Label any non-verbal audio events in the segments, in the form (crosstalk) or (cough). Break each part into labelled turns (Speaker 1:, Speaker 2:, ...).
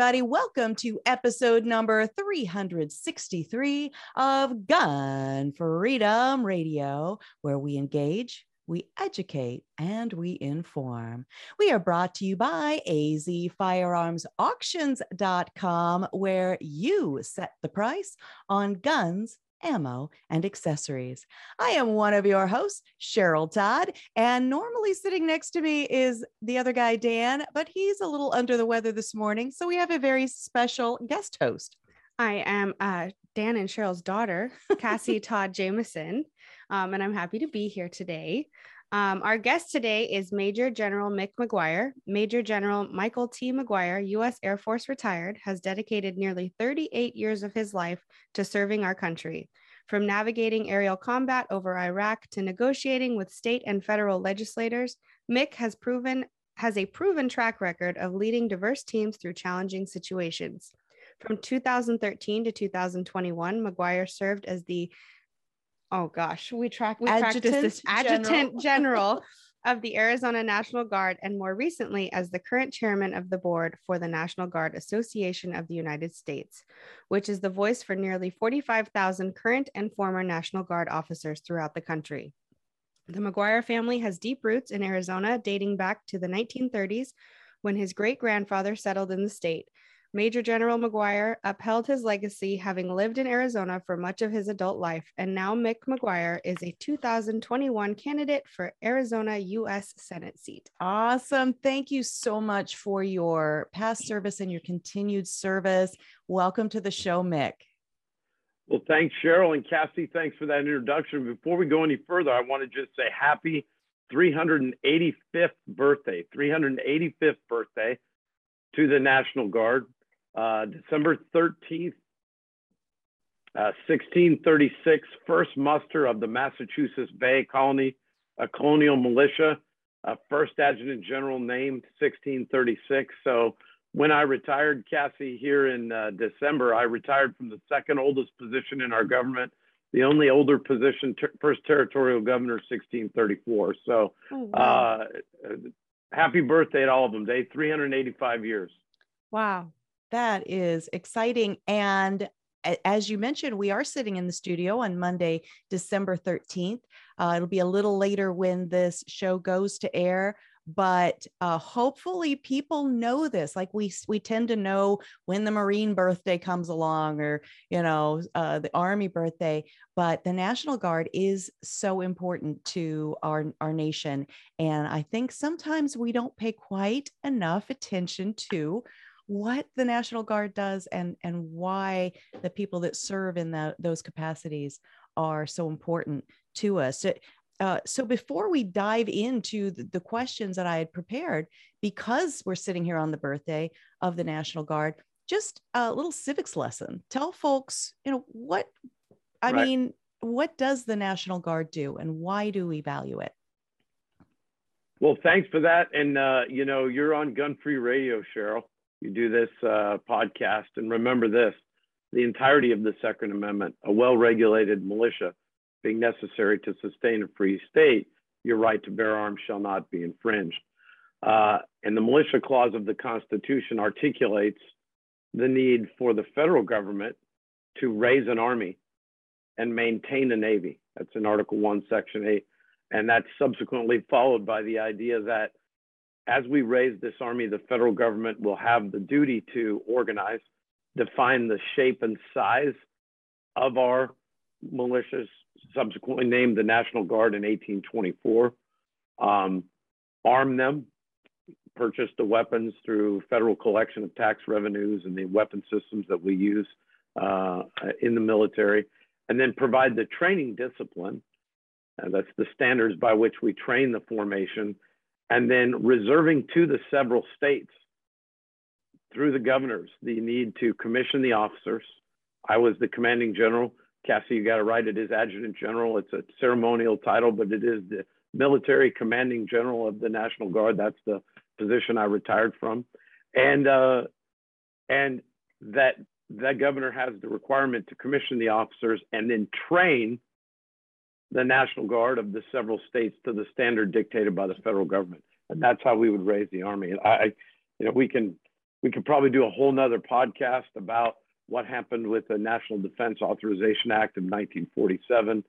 Speaker 1: Everybody, welcome to episode number 363 of Gun Freedom Radio, where we engage, we educate, and we inform. We are brought to you by azfirearmsauctions.com, where you set the price on guns ammo, and accessories. I am one of your hosts, Cheryl Todd, and normally sitting next to me is the other guy, Dan, but he's a little under the weather this morning. So we have a very special guest host.
Speaker 2: I am uh, Dan and Cheryl's daughter, Cassie (laughs) Todd Jameson, um, and I'm happy to be here today. Um, our guest today is Major General Mick McGuire. Major General Michael T. McGuire, U.S. Air Force retired, has dedicated nearly 38 years of his life to serving our country. From navigating aerial combat over Iraq to negotiating with state and federal legislators, Mick has proven has a proven track record of leading diverse teams through challenging situations. From 2013 to 2021, McGuire served as the oh gosh, we track we
Speaker 1: adjutant
Speaker 2: this adjutant general of the Arizona National Guard and more recently as the current chairman of the board for the National Guard Association of the United States, which is the voice for nearly 45,000 current and former National Guard officers throughout the country. The McGuire family has deep roots in Arizona dating back to the 1930s when his great grandfather settled in the state Major General McGuire upheld his legacy, having lived in Arizona for much of his adult life, and now Mick McGuire is a 2021 candidate for Arizona U.S. Senate seat.
Speaker 1: Awesome. Thank you so much for your past service and your continued service. Welcome to the show, Mick.
Speaker 3: Well, thanks, Cheryl and Cassie. Thanks for that introduction. Before we go any further, I want to just say happy 385th birthday, 385th birthday to the National Guard. Uh, December 13th, uh, 1636, first muster of the Massachusetts Bay Colony, a colonial militia, uh, first adjutant general named 1636. So when I retired, Cassie, here in uh, December, I retired from the second oldest position in our government, the only older position, ter- first territorial governor, 1634. So oh, wow. Uh, happy birthday to all of them. Day 385 years.
Speaker 1: Wow. That is exciting. And as you mentioned, we are sitting in the studio on Monday, December 13th. Uh, it'll be a little later when this show goes to air, but uh, hopefully people know this. Like we we tend to know when the Marine birthday comes along, or you know uh, the Army birthday. But the National Guard is so important to our our nation, and I think sometimes we don't pay quite enough attention to what the National Guard does and, and why the people that serve in the, those capacities are so important to us. Uh, so before we dive into the, the, questions that I had prepared, because we're sitting here on the birthday of the National Guard, just a little civics lesson. Tell folks, you know, what I right. mean, what does the National Guard do and why do we value it?
Speaker 3: Well, thanks for that. And, uh, you know, you're on Gun Free Radio, Cheryl you do this uh, podcast. And remember this the entirety of the Second Amendment, a well regulated militia being necessary to sustain a free state, your right to bear arms shall not be infringed. Uh, and the militia clause of the Constitution articulates the need for the federal government to raise an army and maintain a navy. That's in Article 1, Section 8. And that's subsequently followed by the idea that as we raise this army, the federal government will have the duty to organize, define the shape and size of our militias, subsequently named the National Guard in 1824, um, arm them, purchase the weapons through federal collection of tax revenues and the weapon systems that we use, uh, in the military, and then provide the training discipline. Uh, that's the standards by which we train the formation, and then reserving to the several states through the governors the need to commission the officers. I was the commanding general. Cassie, you got it right. It is adjutant general. It's a ceremonial title, but it is the military commanding general of the National Guard. That's the position I retired from, and uh, and that that governor has the requirement to commission the officers and then train the National Guard of the several states to the standard dictated by the federal government, and that's how we would raise the army. And I, you know, we can we could probably do a whole nother podcast about what happened with the National Defense Authorization Act of 1947,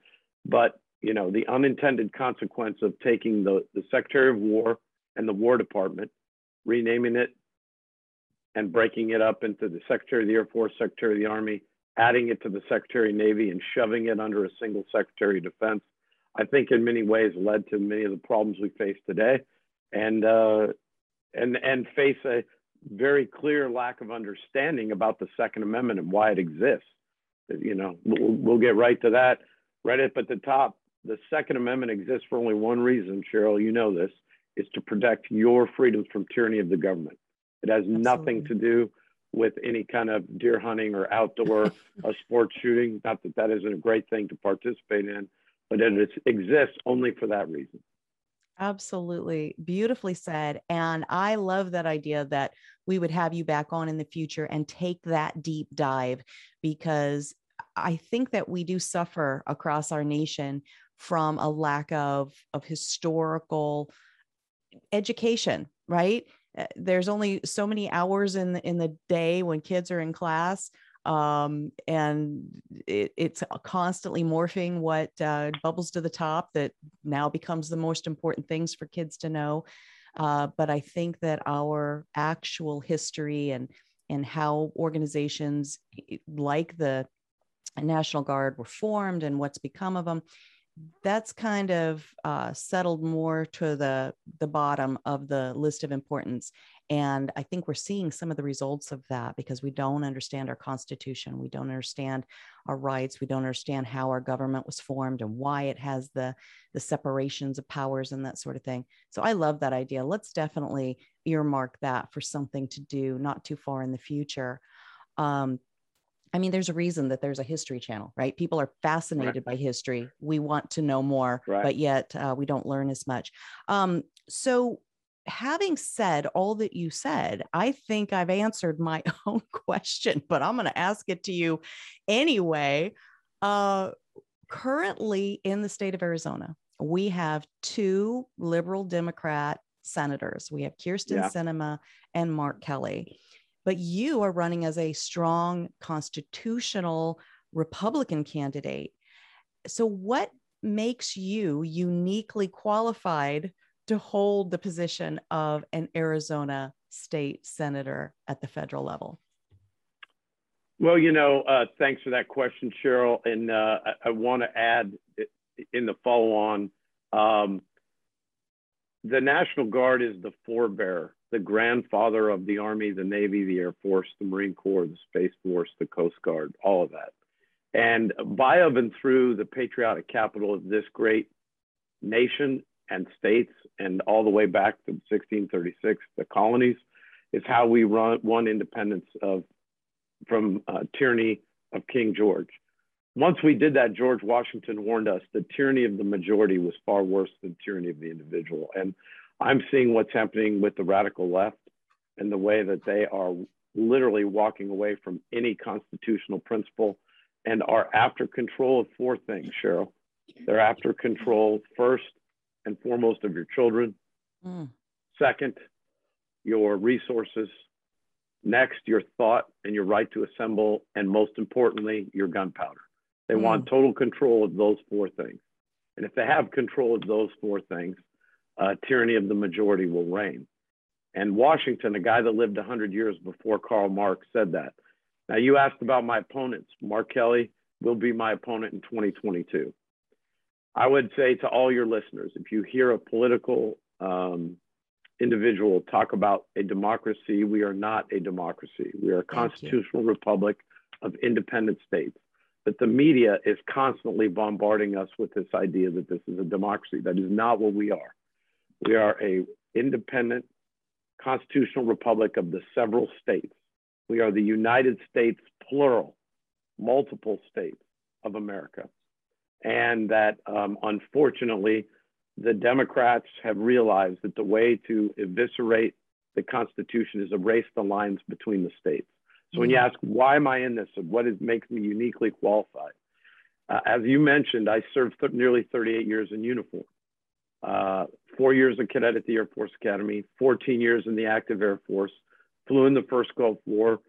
Speaker 3: but you know the unintended consequence of taking the, the Secretary of War and the War Department, renaming it and breaking it up into the Secretary of the Air Force, Secretary of the Army, adding it to the Secretary of Navy, and shoving it under a single Secretary of Defense, I think in many ways led to many of the problems we face today, and uh, and and face a very clear lack of understanding about the Second Amendment and why it exists. You know, we'll, we'll get right to that. Right up at the top, the Second Amendment exists for only one reason, Cheryl. You know this: is to protect your freedoms from tyranny of the government. It has Absolutely. nothing to do with any kind of deer hunting or outdoor (laughs) uh, sports shooting. Not that that isn't a great thing to participate in, but it exists only for that reason.
Speaker 1: Absolutely. Beautifully said. And I love that idea that we would have you back on in the future and take that deep dive because I think that we do suffer across our nation from a lack of, of historical education, right? Eh, there's only so many hours in the, in the day when kids are in class um, and it, it's constantly morphing what uh, bubbles to the top that now becomes the most important things for kids to know. Uh, but I think that our actual history and and how organizations like the National Guard were formed and what's become of them that's kind of uh, settled more to the the bottom of the list of importance and i think we're seeing some of the results of that because we don't understand our constitution we don't understand our rights we don't understand how our government was formed and why it has the the separations of powers and that sort of thing. So i love that idea. Let's definitely earmark that for something to do not too far in the future. Um, I mean, there's a reason that there's a history channel, right? People are fascinated right. by history. We want to know more, right. but yet uh, we don't learn as much. Um, so, having said all that you said, I think I've answered my (laughs) own question, but I'm going to ask it to you anyway. Uh, currently in the state of Arizona, we have two liberal Democrat senators. We have Kyrsten yeah. Sinema and Mark Kelly but you are running as a strong constitutional Republican candidate. So, what makes you uniquely qualified to hold the position of an Arizona state senator at the federal level?
Speaker 3: Well, you know, uh, thanks for that question, Cheryl. And uh, I, I want to add in the follow on um, the National Guard is the forebearer the grandfather of the Army, the Navy, the Air Force, the Marine Corps, the Space Force, the Coast Guard, all of that. And by of and through the patriotic capital of this great nation and states, and all the way back to 1636, the colonies, is how we run, won independence of from uh, tyranny of King George. Once we did that, George Washington warned us the tyranny of the majority was far worse than tyranny of the individual. And I'm seeing what's happening with the radical left and the way that they are literally walking away from any constitutional principle and are after control of four things, Cheryl. They're after control first and foremost of your children. Mm. Second, your resources. Next, your thought and your right to assemble. And most importantly, your gunpowder. They mm. want total control of those four things. And if they have control of those four things, uh, tyranny of the majority will reign. And Washington, a guy that lived 100 years before Karl Marx, said that. Now, you asked about my opponents. Mark Kelly will be my opponent in 2022. I would say to all your listeners if you hear a political um, individual talk about a democracy, we are not a democracy. We are a constitutional republic of independent states. But the media is constantly bombarding us with this idea that this is a democracy. That is not what we are. We are a independent constitutional republic of the several states. We are the United States, plural, multiple states of America. And that um, unfortunately, the Democrats have realized that the way to eviscerate the Constitution is erase the lines between the states. So when you mm-hmm. ask, why am I in this? And what is, makes me uniquely qualified? Uh, as you mentioned, I served th- nearly 38 years in uniform. Uh, four years a cadet at the Air Force Academy, 14 years in the active Air Force, flew in the first Gulf War,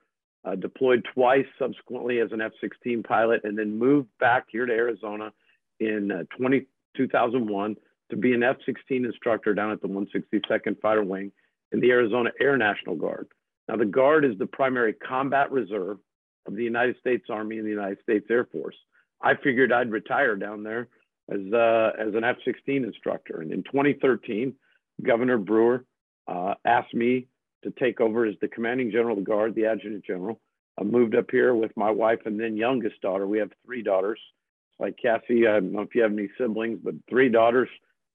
Speaker 3: uh, deployed twice subsequently as an F 16 pilot, and then moved back here to Arizona in uh, 20, 2001 to be an F 16 instructor down at the 162nd Fighter Wing in the Arizona Air National Guard. Now, the Guard is the primary combat reserve of the United States Army and the United States Air Force. I figured I'd retire down there as, uh, as an F 16 instructor. And in 2013, Governor Brewer uh, asked me to take over as the commanding general of the Guard, the adjutant general. I moved up here with my wife and then youngest daughter. We have three daughters. Like Cassie, I don't know if you have any siblings, but three daughters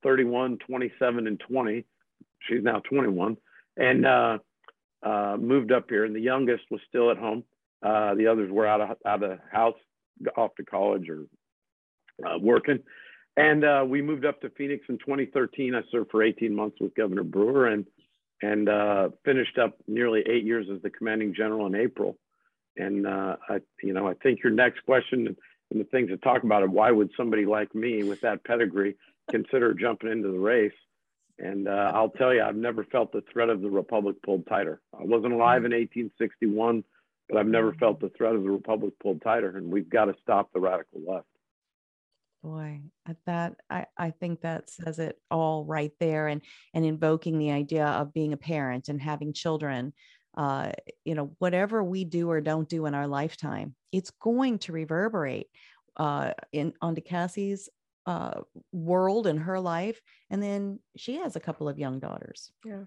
Speaker 3: 31, 27, and 20. She's now 21. And uh, uh, moved up here, and the youngest was still at home. Uh, the others were out of out of house, off to college or uh, working. And uh, we moved up to Phoenix in 2013. I served for 18 months with Governor Brewer and and uh, finished up nearly eight years as the commanding general in April. And uh, I, you know, I think your next question and the things to talk about are why would somebody like me with that pedigree consider jumping into the race? And uh, I'll tell you, I've never felt the threat of the republic pulled tighter. I wasn't alive in 1861, but I've never felt the threat of the republic pulled tighter. And we've got to stop the radical left.
Speaker 1: Boy, that I, I think that says it all right there. And and invoking the idea of being a parent and having children. Uh, you know, whatever we do or don't do in our lifetime, it's going to reverberate uh, in onto Cassie's uh, world in her life. And then she has a couple of young daughters.
Speaker 2: Yeah.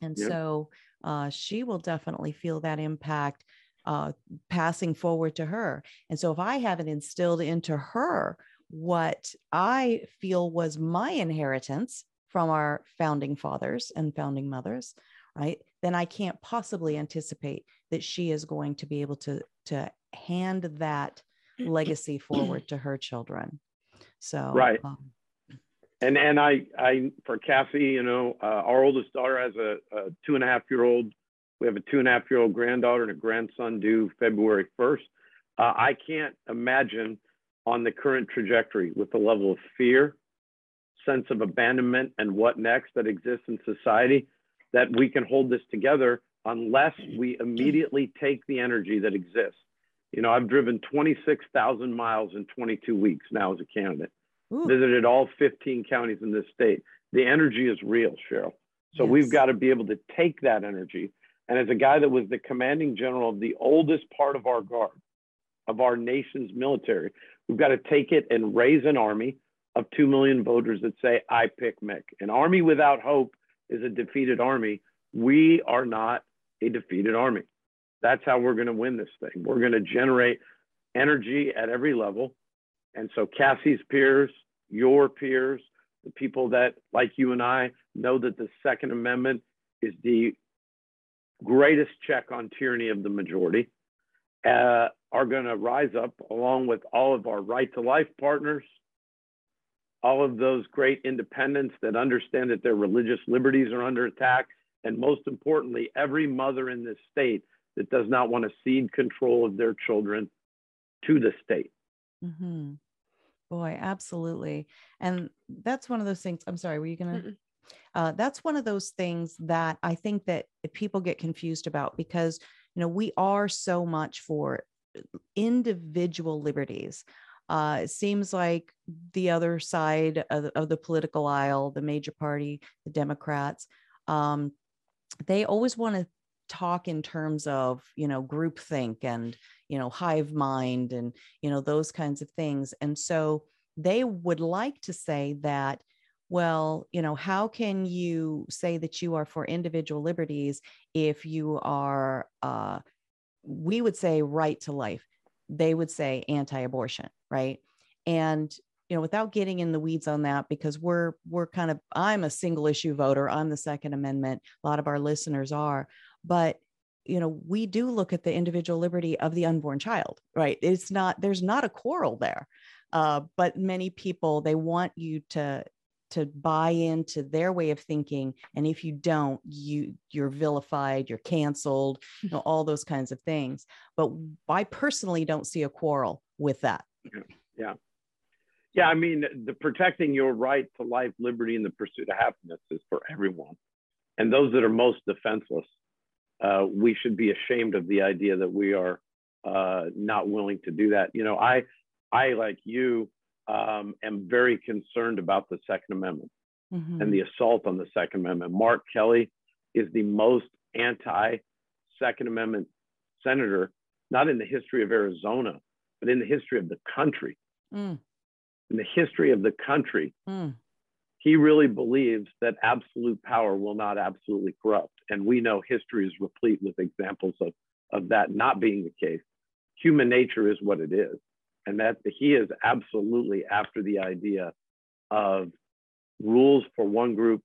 Speaker 1: And yeah. so uh, she will definitely feel that impact uh, passing forward to her. And so if I haven't instilled into her what I feel was my inheritance from our founding fathers and founding mothers, right, then I can't possibly anticipate that she is going to be able to to hand that legacy forward to her children. So
Speaker 3: right. Um, and and I I for Kathy, you know, uh, our oldest daughter has a, a, two and a half year old. We have a two and a half year old granddaughter and a grandson due February first. Uh, I can't imagine on the current trajectory with the level of fear, sense of abandonment, and what next that exists in society that we can hold this together unless we immediately take the energy that exists you know, I've driven 26,000 miles in 22 weeks now as a candidate, Ooh. visited all 15 counties in this state. The energy is real, Cheryl. So yes. we've got to be able to take that energy. And as a guy that was the commanding general of the oldest part of our guard, of our nation's military, we've got to take it and raise an army of 2 million voters that say, I pick Mick. An army without hope is a defeated army. We are not a defeated army. That's how we're going to win this thing. We're going to generate energy at every level. And so Cassie's peers, your peers, the people that, like you and I, know that the Second Amendment is the greatest check on tyranny of the majority, uh, are going to rise up along with all of our right to life partners, all of those great independents that understand that their religious liberties are under attack, and most importantly, every mother in this state that does not want to cede control of their children to the state.
Speaker 1: Mm-hmm. Boy, absolutely. And that's one of those things. I'm sorry, were you going to? Uh, that's one of those things that I think that people get confused about because, you know, we are so much for individual liberties. Uh, it seems like the other side of, of the political aisle, the major party, the Democrats, um, they always want to talk in terms of you know groupthink and you know hive mind and you know those kinds of things and so they would like to say that well you know how can you say that you are for individual liberties if you are uh we would say right to life. They would say anti abortion, right? And you know without getting in the weeds on that because we're we're kind of i'm a single issue voter i'm the second amendment a lot of our listeners are but you know we do look at the individual liberty of the unborn child right it's not there's not a quarrel there uh, but many people they want you to to buy into their way of thinking and if you don't you you're vilified you're canceled you know (laughs) all those kinds of things but i personally don't see a quarrel with that
Speaker 3: yeah yeah, I mean, the protecting your right to life, liberty, and the pursuit of happiness is for everyone. And those that are most defenseless, uh, we should be ashamed of the idea that we are uh, not willing to do that. You know, I, I like you, um, am very concerned about the Second Amendment mm-hmm. and the assault on the Second Amendment. Mark Kelly is the most anti Second Amendment senator, not in the history of Arizona, but in the history of the country. Mm in the history of the country, mm. he really believes that absolute power will not absolutely corrupt. And we know history is replete with examples of, of that not being the case. Human nature is what it is. And that he is absolutely after the idea of rules for one group,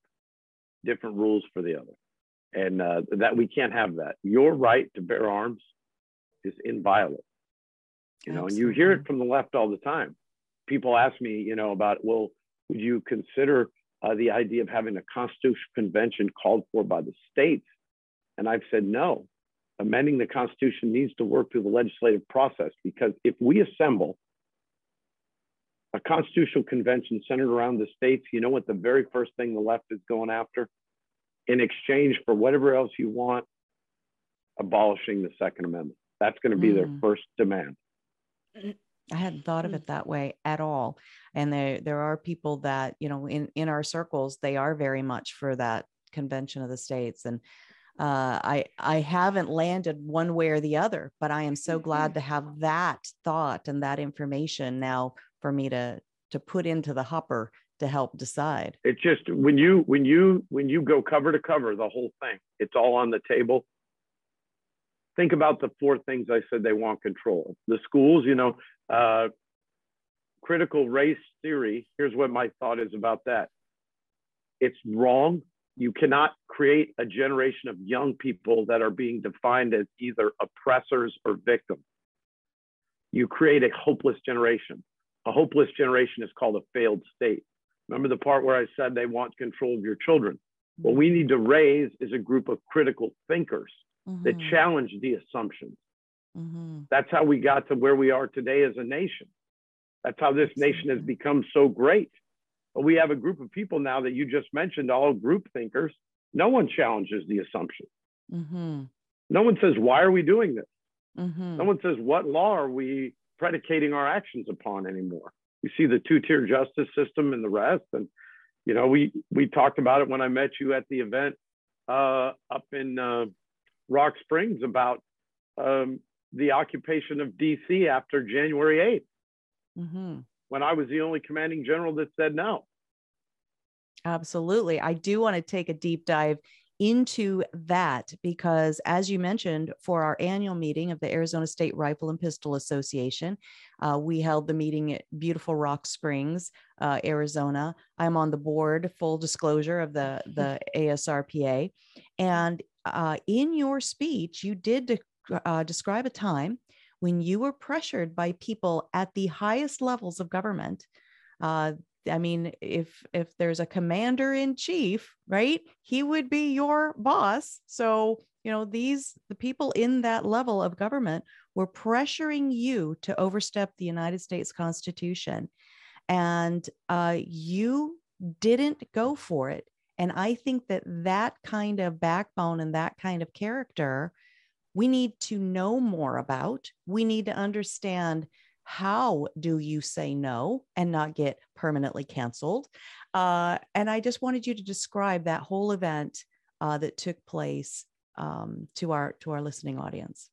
Speaker 3: different rules for the other. And uh, that we can't have that. Your right to bear arms is inviolate. You know, Absolutely. and you hear it from the left all the time people ask me, you know, about, well, would you consider uh, the idea of having a constitutional convention called for by the states? And I've said no. Amending the Constitution needs to work through the legislative process because if we assemble a constitutional convention centered around the states, you know what the very first thing the left is going after? In exchange for whatever else you want, abolishing the Second Amendment. That's going to be mm. their first demand.
Speaker 1: I hadn't thought of it that way at all. And there there are people that, you know, in in our circles, they are very much for that convention of the states. And uh, I I haven't landed one way or the other, but I am so glad mm-hmm. to have that thought and that information now for me to to put into the hopper to help decide.
Speaker 3: It's just when you when you when you go cover to cover the whole thing, it's all on the table think about the four things I said they want control. The schools, you know, uh, critical race theory. Here's what my thought is about that. It's wrong. You cannot create a generation of young people that are being defined as either oppressors or victims. You create a hopeless generation. A hopeless generation is called a failed state. Remember the part where I said they want control of your children? What we need to raise is a group of critical thinkers mm-hmm. that challenge the assumptions. Mm-hmm. That's how we got to where we are today as a nation. That's how this nation has become so great. But we have a group of people now that you just mentioned, all group thinkers. No one challenges the assumption. Mm-hmm. No one says, why are we doing this? Mm-hmm. No one says, what law are we predicating our actions upon anymore? We see the two-tier justice system and the rest. And, you know, we, we talked about it when I met you at the event uh, up in uh, Rock Springs about um, the occupation of DC after January 8th, mm-hmm. When I was the only commanding general that said no.
Speaker 1: Absolutely. I do want to take a deep dive into that because, as you mentioned, for our annual meeting of the Arizona State Rifle and Pistol Association, uh, we held the meeting at beautiful Rock Springs, uh, Arizona. I'm on the board, full disclosure of the, the ASRPA. And uh, in your speech, you did de- uh, describe a time when you were pressured by people at the highest levels of government. Uh, I mean, if if there's a commander in chief, right, he would be your boss. So you know these the people in that level of government were pressuring you to overstep the United States Constitution, and uh, you didn't go for it. And I think that that kind of backbone and that kind of character, we need to know more about. We need to understand how do you say no and not get permanently canceled. Uh, and I just wanted you to describe that whole event uh, that took place um, to our to our listening audience.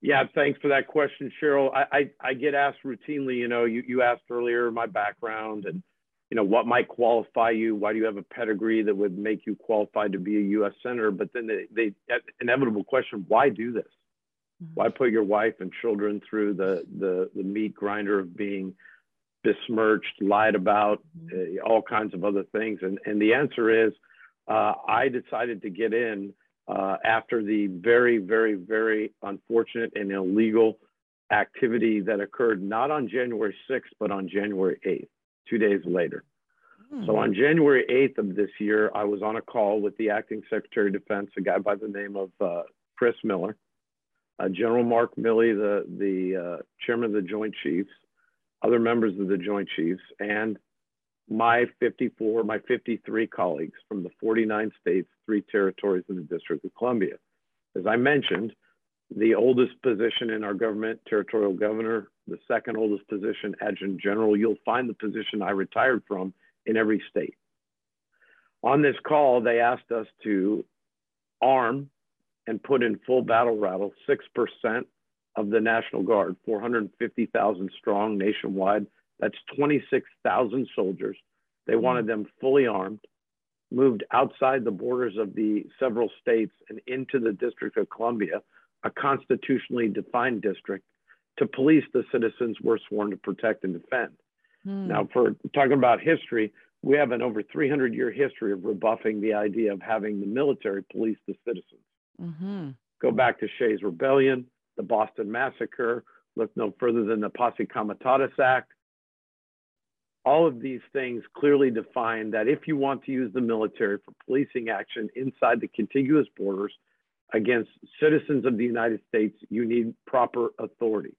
Speaker 3: Yeah, thanks for that question, Cheryl. I, I, I get asked routinely. You know, you you asked earlier my background and you know, what might qualify you? Why do you have a pedigree that would make you qualified to be a U.S. senator? But then the, the inevitable question, why do this? Mm-hmm. Why put your wife and children through the, the, the meat grinder of being besmirched, lied about, uh, all kinds of other things? And, and the answer is uh, I decided to get in uh, after the very, very, very unfortunate and illegal activity that occurred not on January 6th, but on January 8th, two days later. So hmm. on January 8th of this year, I was on a call with the acting Secretary of Defense, a guy by the name of uh, Chris Miller, uh, General Mark Milley, the, the uh, chairman of the Joint Chiefs, other members of the Joint Chiefs, and my 54, my 53 colleagues from the 49 states, three territories in the District of Columbia. As I mentioned, the oldest position in our government, territorial governor, the second oldest position, adjutant general. You'll find the position I retired from in every state. On this call, they asked us to arm and put in full battle rattle 6% of the National Guard, 450,000 strong nationwide. That's 26,000 soldiers. They wanted them fully armed, moved outside the borders of the several states and into the District of Columbia, a constitutionally defined district, to police the citizens we're sworn to protect and defend. Hmm. Now, for talking about history, we have an over 300 year history of rebuffing the idea of having the military police the citizens. Mm-hmm. Go back to Shays Rebellion, the Boston Massacre, look no further than the Posse Comitatus Act. All of these things clearly define that if you want to use the military for policing action inside the contiguous borders against citizens of the United States, you need proper authority.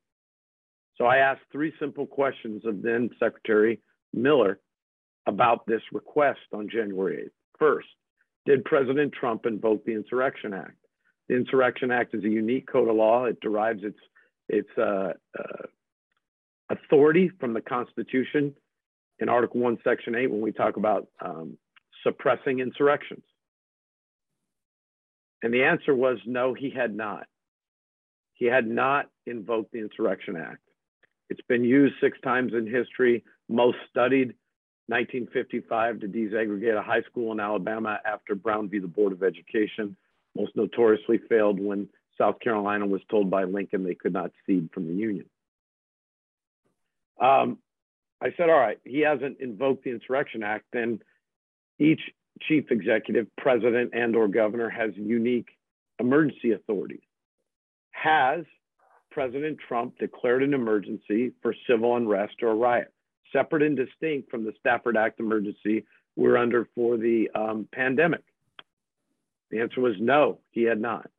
Speaker 3: So I asked three simple questions of then Secretary Miller about this request on January 8th. First, did President Trump invoke the Insurrection Act? The Insurrection Act is a unique code of law. It derives its its uh, uh, authority from the Constitution in Article 1, Section 8, when we talk about um, suppressing insurrections. And the answer was no, he had not. He had not invoked the Insurrection Act. It's been used six times in history, most studied 1955 to desegregate a high school in Alabama after Brown v. the Board of Education, most notoriously failed when South Carolina was told by Lincoln they could not cede from the Union. Um, I said, all right, he hasn't invoked the Insurrection Act, then each chief executive, president, and or governor has unique emergency authorities. Has President Trump declared an emergency for civil unrest or riot, separate and distinct from the Stafford Act emergency we're under for the um, pandemic? The answer was no, he had not.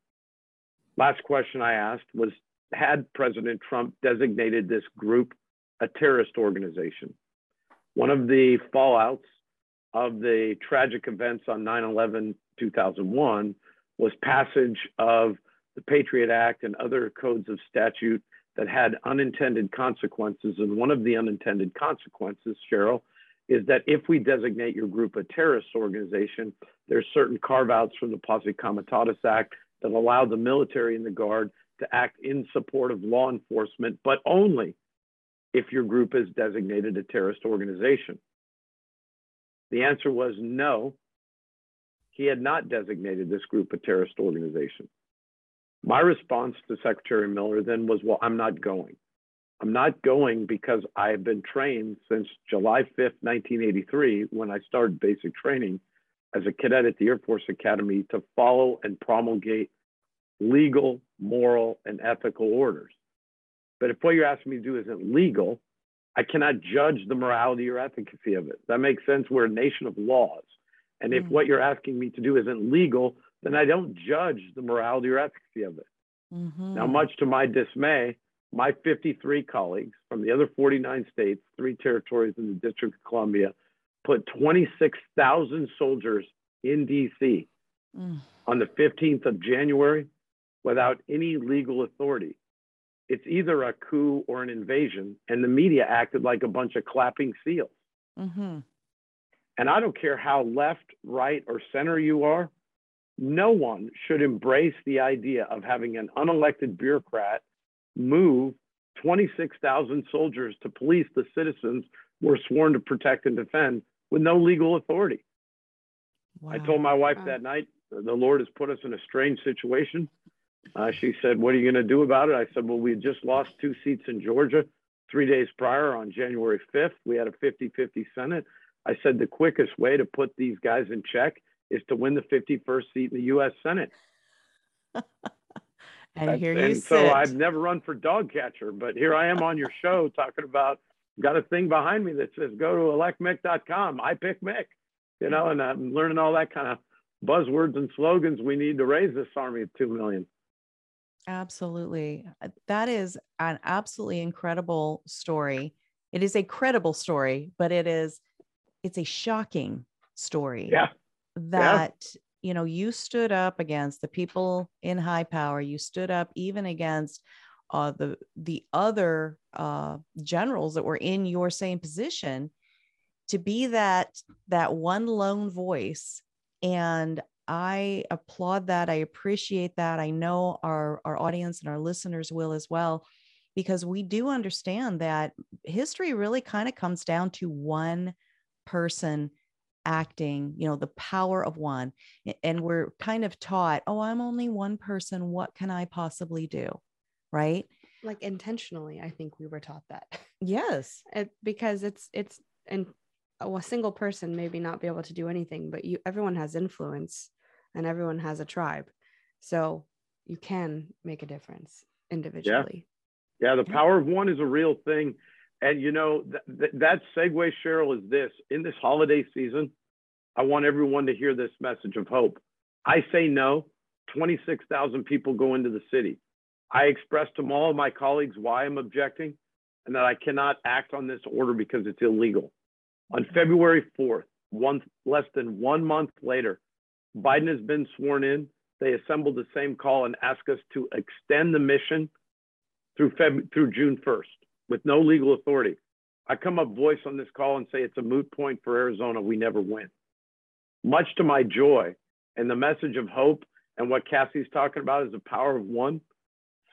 Speaker 3: Last question I asked was Had President Trump designated this group a terrorist organization? One of the fallouts of the tragic events on 9 11 2001 was passage of the Patriot Act and other codes of statute that had unintended consequences. And one of the unintended consequences, Cheryl, is that if we designate your group a terrorist organization, there's certain carve outs from the Posse Comitatus Act that allow the military and the Guard to act in support of law enforcement, but only if your group is designated a terrorist organization. The answer was no. He had not designated this group a terrorist organization. My response to Secretary Miller then was, Well, I'm not going. I'm not going because I have been trained since July 5th, 1983, when I started basic training as a cadet at the Air Force Academy to follow and promulgate legal, moral, and ethical orders. But if what you're asking me to do isn't legal, I cannot judge the morality or efficacy of it. That makes sense. We're a nation of laws. And if mm. what you're asking me to do isn't legal, then I don't judge the morality or efficacy of it. Mm-hmm. Now, much to my dismay, my 53 colleagues from the other 49 states, three territories in the District of Columbia, put 26,000 soldiers in DC mm. on the 15th of January without any legal authority it's either a coup or an invasion, and the media acted like a bunch of clapping seals. Mm-hmm. And I don't care how left, right, or center you are, no one should embrace the idea of having an unelected bureaucrat move 26,000 soldiers to police the citizens we're sworn to protect and defend with no legal authority. Wow. I told my wife wow. that night, the Lord has put us in a strange situation Uh, she said, What are you going to do about it? I said, Well, we just lost two seats in Georgia three days prior on January 5th. We had a 50 50 Senate. I said, The quickest way to put these guys in check is to win the 51st seat in the U.S. Senate. (laughs)
Speaker 1: and here you
Speaker 3: and
Speaker 1: sit.
Speaker 3: so I've never run for dog catcher, but here I am on your show talking about got a thing behind me that says go to electmick.com. I pick Mick, you know, and I'm learning all that kind of buzzwords and slogans we need to raise this army of two million.
Speaker 1: Absolutely. Uh, That is an absolutely incredible story. It is a credible story, but it is it's a shocking story
Speaker 3: Yeah.
Speaker 1: that you know you stood up against the people in high power you stood up even against uh, the the other uh, generals that were in your same position to be that that one lone voice and i applaud that i appreciate that i know our our audience and our listeners will as well because we do understand that history really kind of comes down to one person acting you know the power of one and we're kind of taught oh i'm only one person what can i possibly do? Right?
Speaker 2: Like intentionally, I think we were taught that. (laughs)
Speaker 1: yes.
Speaker 2: It, because it's it's and a single person maybe not be able to do anything but you everyone has influence and everyone has a tribe so you can make a difference individually
Speaker 3: Yeah,
Speaker 1: yeah the
Speaker 3: power of one is a real thing. And you know, th- th- that segue, Cheryl, is this in this holiday season, I want everyone to hear this message of hope. I say no, 26,000 people go into the city. I expressed to all of my colleagues why I'm objecting and that I cannot act on this order because it's illegal. On February 4th, one less than one month later, Biden has been sworn in. They assembled the same call and asked us to extend the mission through Feb through June 1st with no legal authority. I come up voice on this call and say it's a moot point for Arizona. We never win. Much to my joy and the message of hope and what Cassie's talking about is the power of one.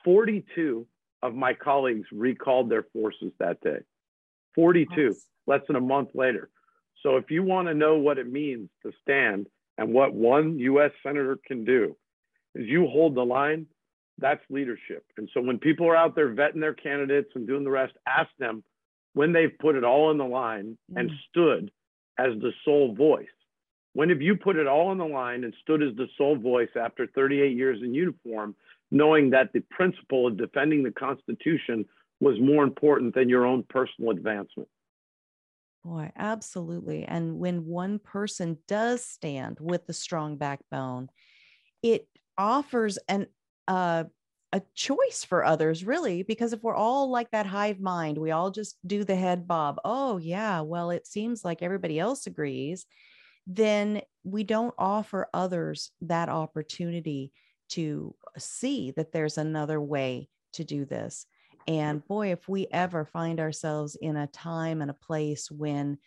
Speaker 3: 42 of my colleagues recalled their forces that day. 42,
Speaker 1: Yes.
Speaker 3: less than a month later. So if you want to know what it means to stand and what one US senator can do, is you hold the line that's leadership. And so when people are out there vetting their candidates and doing the rest, ask them when they've put it all on the line and
Speaker 1: Mm.
Speaker 3: stood as the sole voice. When have you put it all on the line and stood as the sole voice after 38 years in uniform, knowing that the principle of defending the Constitution was more important than your own personal advancement?
Speaker 1: Boy, absolutely. And when one person does stand with the strong backbone, it offers an uh, a choice for others, really, because if we're all like that hive mind, we all just do the head bob. Oh, yeah, well, it seems like everybody else agrees. Then we don't offer others that opportunity to see that there's another way to do this. And boy, if we ever find ourselves in a time and a place when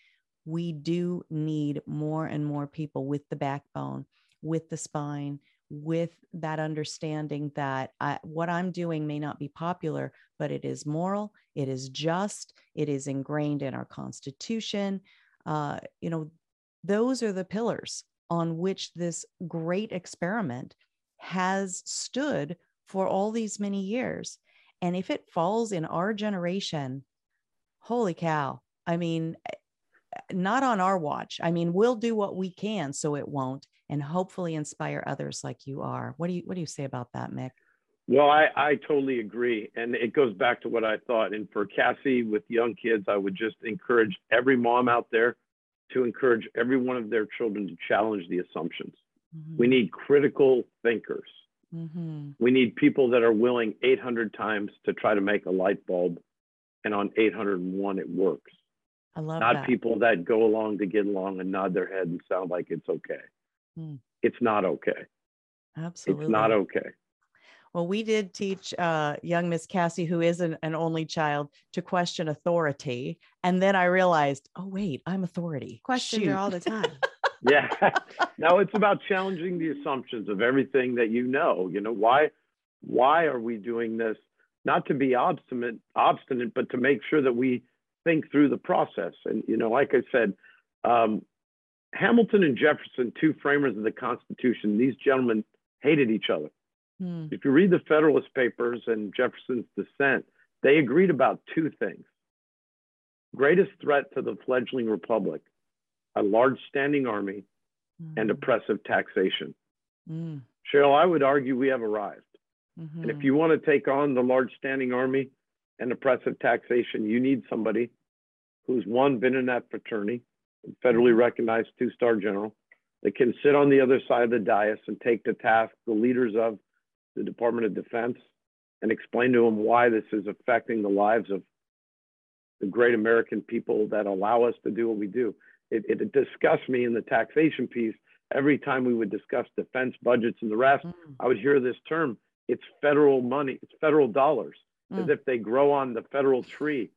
Speaker 1: we do need more and more people with the backbone, with the spine, with that understanding that I, what I'm doing may not be popular, but it is moral, it is just, it is ingrained in our Constitution. Uh, you know, those are the pillars on which this great experiment has stood for all these many years. And if it falls in our generation, holy cow. I mean, eh, not on our watch. I mean, we'll do what we can so it won't and hopefully inspire others like you are. What do you what do you say about that, Mick?
Speaker 3: Well, I, I totally agree. And it goes back to what I thought. And for Cassie with young kids, I would just encourage every mom out there to encourage every one of their children to challenge the assumptions. We need critical thinkers.
Speaker 1: Mhm.
Speaker 3: We need people that are willing 800 times to try to make a light bulb. And on 801, it works.
Speaker 1: I love that.
Speaker 3: Not
Speaker 1: that.
Speaker 3: people that go along to get along and nod their head and sound like it's okay.
Speaker 1: Hmm.
Speaker 3: It's not okay.
Speaker 1: Absolutely.
Speaker 3: It's not okay.
Speaker 1: Well, we did teach uh, young Miss Cassie, who is an, an only child, to question authority. And then I realized, oh, wait, I'm authority.
Speaker 2: questioned
Speaker 1: Shoot.
Speaker 2: her all the time (laughs)
Speaker 3: Yeah. (laughs) no, it's about challenging the assumptions of everything that you know. You know, why why are we doing this? Not to be obstinate obstinate, but to make sure that we think through the process. And you know, like I said, um, Hamilton and Jefferson, two framers of the Constitution, these gentlemen hated each other.
Speaker 1: Hmm.
Speaker 3: If you read the Federalist Papers and Jefferson's dissent, they agreed about two things. Greatest threat to the fledgling republic, a large standing army and
Speaker 1: Mhm.
Speaker 3: oppressive taxation.
Speaker 1: Mm.
Speaker 3: Cheryl, I would argue we have arrived. And
Speaker 1: Mhm.
Speaker 3: if you want to take on the large standing army and oppressive taxation, you need somebody who's one, been in that fraternity, federally recognized two star general, that can sit on the other side of the dais and take to task the leaders of the Department of Defense and explain to them why this is affecting the lives of the great American people that allow us to do what we do. It, it disgusts me in the taxation piece. Every time we would discuss defense budgets and the rest,
Speaker 1: Mm.
Speaker 3: I would hear this term it's federal money, it's federal dollars, as
Speaker 1: Mm.
Speaker 3: if they grow on the federal tree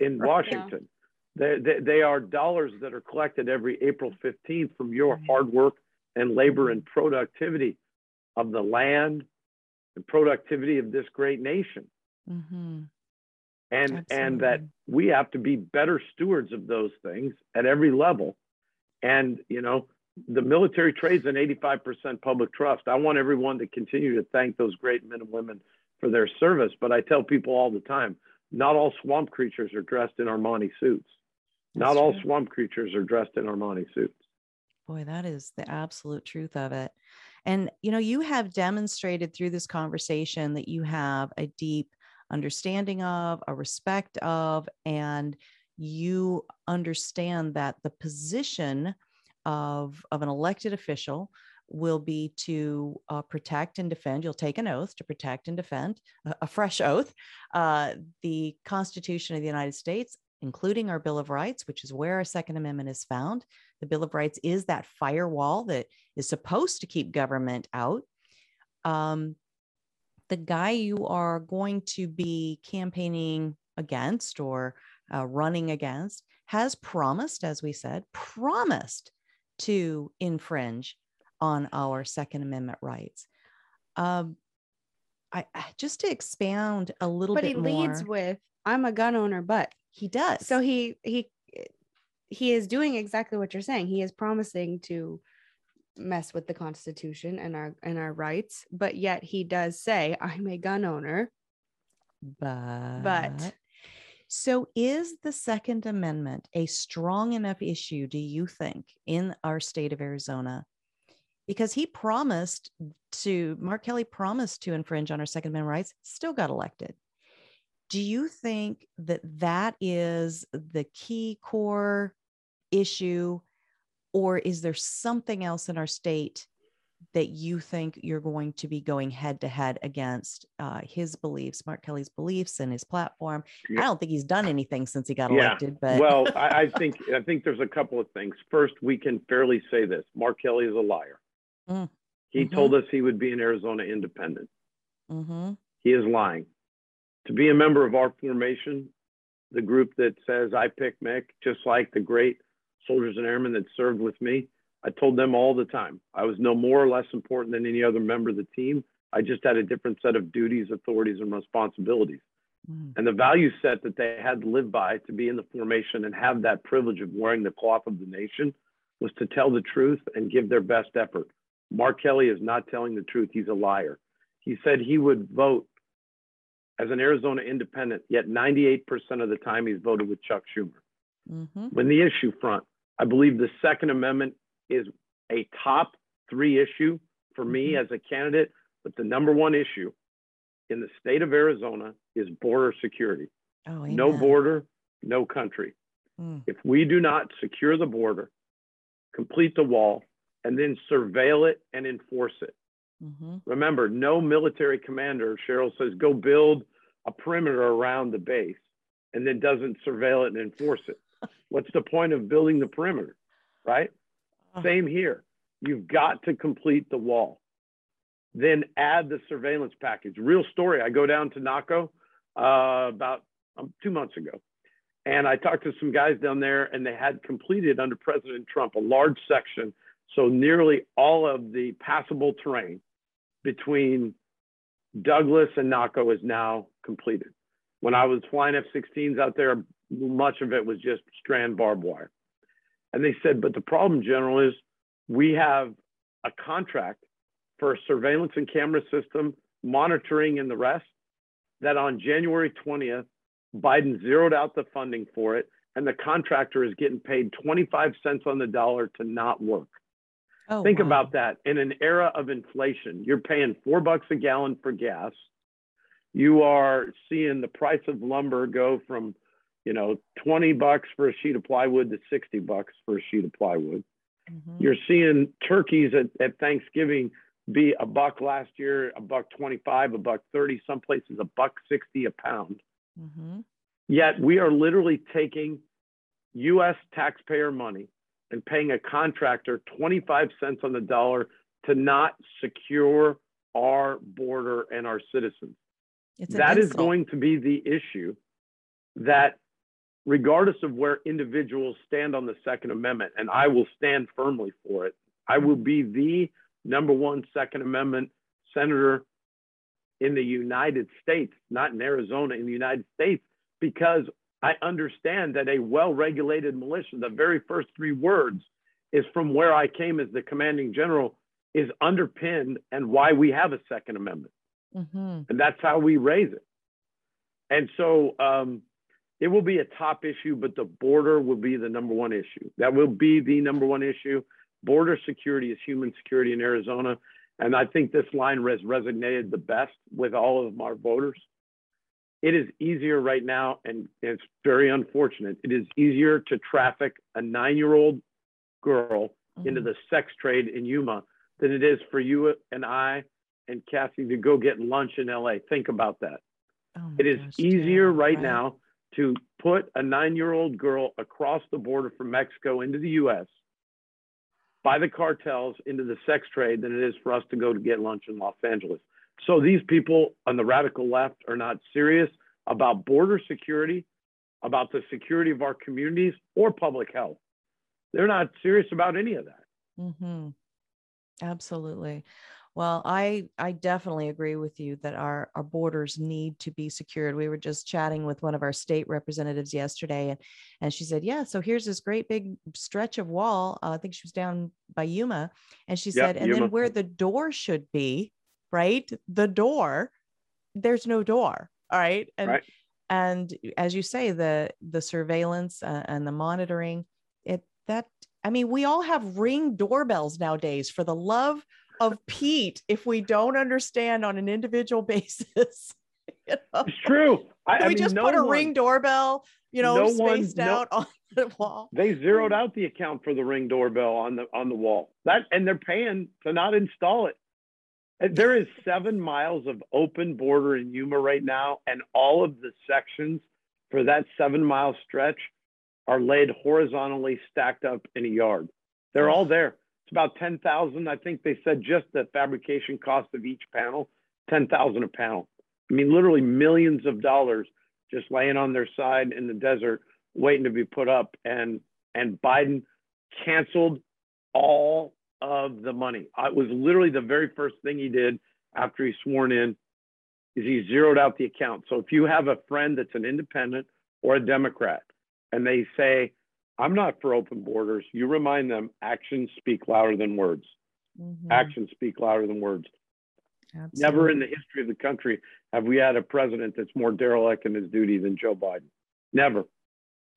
Speaker 3: in
Speaker 2: Right,
Speaker 3: Washington. They, they, they are dollars that are collected every April 15th from your
Speaker 1: Mhm.
Speaker 3: hard work and labor and productivity of the land and productivity of this great nation.
Speaker 1: Mhm.
Speaker 3: And, and that we have to be better stewards of those things at every level. And, you know, the military trades an 85% public trust. I want everyone to continue to thank those great men and women for their service. But I tell people all the time, not all swamp creatures are dressed in Armani suits.
Speaker 1: That's
Speaker 3: not all swamp creatures are dressed in Armani suits.
Speaker 1: Boy, that is the absolute truth of it. And, you know, you have demonstrated through this conversation that you have a deep understanding of, a respect of, and you understand that the position of, of an elected official will be to uh, protect and defend. You'll take an oath to protect and defend, a, a fresh oath, uh, the Constitution of the United States, including our Bill of Rights, which is where our Second Amendment is found. The Bill of Rights is that firewall that is supposed to keep government out. Um, the guy you are going to be campaigning against or uh, running against has promised, as we said, promised to infringe on our Second Amendment rights. Um, I, I- just to expound a little bit.
Speaker 2: But he leads with, "I'm a gun owner," but
Speaker 1: he does.
Speaker 2: so he he he is doing exactly what you're saying. He is promising to mess with the Constitution and our and our rights, but yet he does say, "I'm a gun owner."
Speaker 1: but but so is the second amendment a strong enough issue do you think in our state of arizona because he promised to mark kelly promised to infringe on our second amendment rights still got elected do you think that that is the key core issue or is there something else in our state that you think you're going to be going head to head against uh, his beliefs, Mark Kelly's beliefs and his platform.
Speaker 3: Yeah.
Speaker 1: I don't think he's done anything since he got
Speaker 3: Yeah.
Speaker 1: elected, but
Speaker 3: well, I, I (laughs) think I think there's a couple of things. First, we can fairly say this: Mark Kelly is a liar.
Speaker 1: Mm.
Speaker 3: He
Speaker 1: Mhm.
Speaker 3: told us he would be an Arizona independent.
Speaker 1: hmm
Speaker 3: He is lying. To be a member of our formation, the group that says I pick Mick, just like the great soldiers and airmen that served with me, I told them all the time I was no more or less important than any other member of the team. I just had a different set of duties, authorities, and responsibilities.
Speaker 1: Mm.
Speaker 3: And the value set that they had to live by to be in the formation and have that privilege of wearing the cloth of the nation was to tell the truth and give their best effort. Mark Kelly is not telling the truth. He's a liar. He said he would vote as an Arizona independent, yet 98% of the time he's voted with Chuck Schumer.
Speaker 1: hmm
Speaker 3: When the issue front, I believe the Second Amendment is a top three issue for me
Speaker 1: Mhm.
Speaker 3: as a candidate, but the number one issue in the state of Arizona is border security.
Speaker 1: Oh,
Speaker 3: No border, no country.
Speaker 1: Mm.
Speaker 3: If we do not secure the border, complete the wall, and then surveil it and enforce it.
Speaker 1: Mhm.
Speaker 3: Remember, no military commander, Cheryl says, go build a perimeter around the base and then doesn't surveil it and enforce it. What's the point of building the perimeter, right?
Speaker 1: Oh.
Speaker 3: Same here. You've got to complete the wall. Then add the surveillance package. Real story. I go down to NACO uh, about um, two months ago. And I talked to some guys down there, and they had completed under President Trump a large section. So nearly all of the passable terrain between Douglas and NACO is now completed. When I was flying F 16s out there, much of it was just strand barbed wire. And they said, but the problem, General, is we have a contract for a surveillance and camera system, monitoring, and the rest, that on January 20th, Biden zeroed out the funding for it, and the contractor is getting paid 25 cents on the dollar to not work.
Speaker 1: Oh,
Speaker 3: Think
Speaker 1: wow.
Speaker 3: about that. In an era of inflation, you're paying four bucks a gallon for gas. You are seeing the price of lumber go from, you know, 20 bucks for a sheet of plywood to 60 bucks for a sheet of plywood.
Speaker 1: Mhm.
Speaker 3: You're seeing turkeys at, at Thanksgiving be a buck last year, a buck 25, a buck 30, some places a buck 60 a pound.
Speaker 1: Mhm.
Speaker 3: Yet we are literally taking US taxpayer money and paying a contractor 25 cents on the dollar to not secure our border and our citizens. That is
Speaker 1: insult.
Speaker 3: going to be the issue that regardless of where individuals stand on the second amendment and i will stand firmly for it i will be the number one second amendment senator in the united states not in arizona in the united states because i understand that a well-regulated militia the very first three words is from where i came as the commanding general is underpinned and why we have a second amendment
Speaker 1: Mhm.
Speaker 3: and that's how we raise it. And so um, it will be a top issue, but the border will be the number one issue. That will be the number one issue. Border security is human security in Arizona. And I think this line has resonated the best with all of our voters. It is easier right now, and it's very unfortunate. It is easier to traffic a nine year old girl into
Speaker 1: Mhm.
Speaker 3: the sex trade in Yuma than it is for you and I and Kathy to go get lunch in LA. Think about that.
Speaker 1: Oh
Speaker 3: It is
Speaker 1: gosh,
Speaker 3: easier
Speaker 1: Tim,
Speaker 3: right now to put a nine year old girl across the border from Mexico into the US by the cartels into the sex trade than it is for us to go to get lunch in Los Angeles. So these people on the radical left are not serious about border security, about the security of our communities, or public health. They're not serious about any of that.
Speaker 1: Mm-hmm. Absolutely. Well, I I definitely agree with you that our our borders need to be secured. We were just chatting with one of our state representatives yesterday, and and she said, "Yeah, so here's this great big stretch of wall. Uh, I think she was down by Yuma, and she
Speaker 3: Yep,
Speaker 1: said, and
Speaker 3: Yuma.
Speaker 1: then where the door should be, right? The door, there's no door. All right, and
Speaker 3: Right.
Speaker 1: and as you say, the the surveillance uh, and the monitoring, it that I mean, we all have ring doorbells nowadays. For the love of Pete, if we don't understand on an individual (laughs) basis, you know,
Speaker 3: It's true. I,
Speaker 1: can
Speaker 3: I
Speaker 1: we
Speaker 3: mean,
Speaker 1: just
Speaker 3: no
Speaker 1: put a
Speaker 3: one-
Speaker 1: ring doorbell, you know,
Speaker 3: no one-
Speaker 1: spaced
Speaker 3: no-
Speaker 1: out on the wall?
Speaker 3: They zeroed out the account for the ring doorbell on the on the wall. That and they're paying to not install it. There is seven miles of open border in Yuma right now, and all of the sections for that seven mile stretch are laid horizontally stacked up in a yard. They're all there. It's about ten thousand. I think they said just the fabrication cost of each panel, ten thousand a panel. I mean, literally millions of dollars just laying on their side in the desert waiting to be put up and and Biden canceled all of the money. It was literally the very first thing he did after he sworn in is he zeroed out the account. So if you have a friend that's an independent or a Democrat and they say, I'm not for open borders, you remind them actions speak louder than words.
Speaker 1: Mhm.
Speaker 3: Actions speak louder than words. Never in the history of the country have we had a president that's more derelict in his duty than Joe Biden. Never.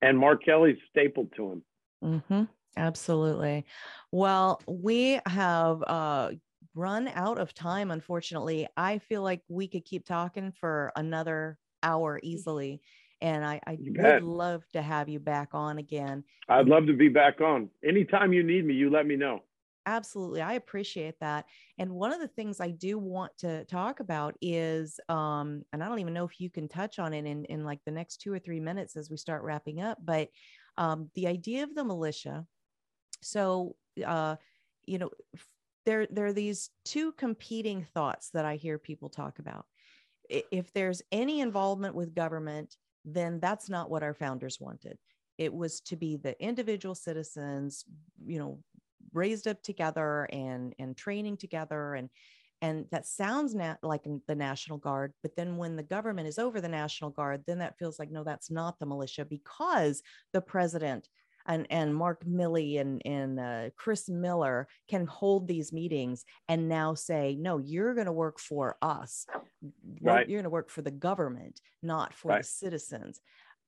Speaker 3: And Mark Kelly's stapled to him.
Speaker 1: hmm Absolutely. Well, we have uh, run out of time, unfortunately. I feel like we could keep talking for another hour easily. And I, I would love to have you back on again.
Speaker 3: I'd love to be back on. Anytime you need me, you let me know.
Speaker 1: Absolutely. I appreciate that. And one of the things I do want to talk about is, um, and I don't even know if you can touch on it in, in like the next two or three minutes as we start wrapping up, but um, the idea of the militia. So, uh, you know, f- there, there are these two competing thoughts that I hear people talk about. If there's any involvement with government, then that's not what our founders wanted. It was to be the individual citizens, you know, raised up together and and training together and and that sounds na- like the national guard but then when the government is over the national guard then that feels like no that's not the militia because the president and and Mark Milley and and uh, Chris Miller can hold these meetings and now say, no, you're going to work for us.
Speaker 3: Right.
Speaker 1: You're going to work for the government, not for
Speaker 3: Right.
Speaker 1: the citizens.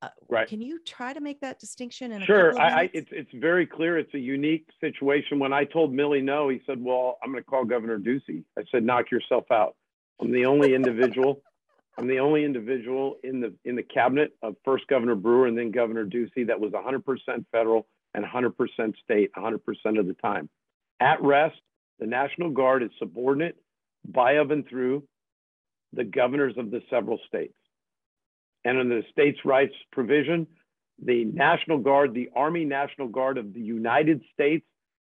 Speaker 1: Uh,
Speaker 3: Right.
Speaker 1: Can you try to make that distinction in
Speaker 3: Sure.
Speaker 1: couple
Speaker 3: I, I, it's, it's very clear. It's a unique situation. When I told Milley no, he said, well, I'm going to call Governor Ducey. I said, knock yourself out. I'm the only individual. I'm the only individual in the in the cabinet of first Governor Brewer and then Governor Ducey that was 100% federal and 100% state 100% of the time. At rest, the National Guard is subordinate by of and through the governors of the several states. And under the states' rights provision, the National Guard, the Army National Guard of the United States,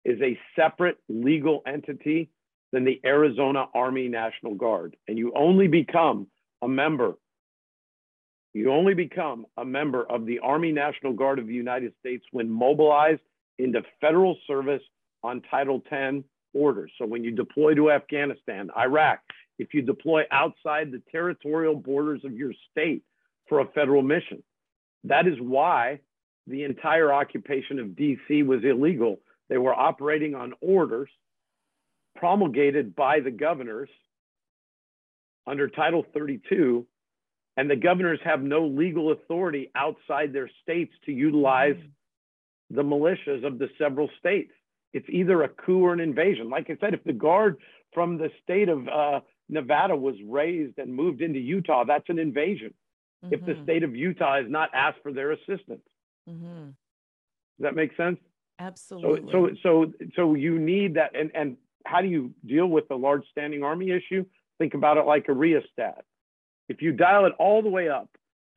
Speaker 3: is a separate legal entity than the Arizona Army National Guard. And you only become a member, you only become a member of the Army National Guard of the United States when mobilized into federal service on Title 10 orders. So when you deploy to Afghanistan, Iraq, if you deploy outside the territorial borders of your state for a federal mission. That is why the entire occupation of DC was illegal. They were operating on orders promulgated by the governors under Title 32, and the governors have no legal authority outside their states to utilize the militias of the several states. It's either a coup or an invasion. Like I said, if the guard from the state of uh, Nevada was raised and moved into Utah, that's an invasion. If the
Speaker 1: Mhm,
Speaker 3: state of Utah has not asked for their assistance,
Speaker 1: mhm.
Speaker 3: does that make sense? So,
Speaker 1: Absolutely.
Speaker 3: so, so, so you need that. And, and how do you deal with the large standing army issue? Think about it like a rheostat. If you dial it all the way up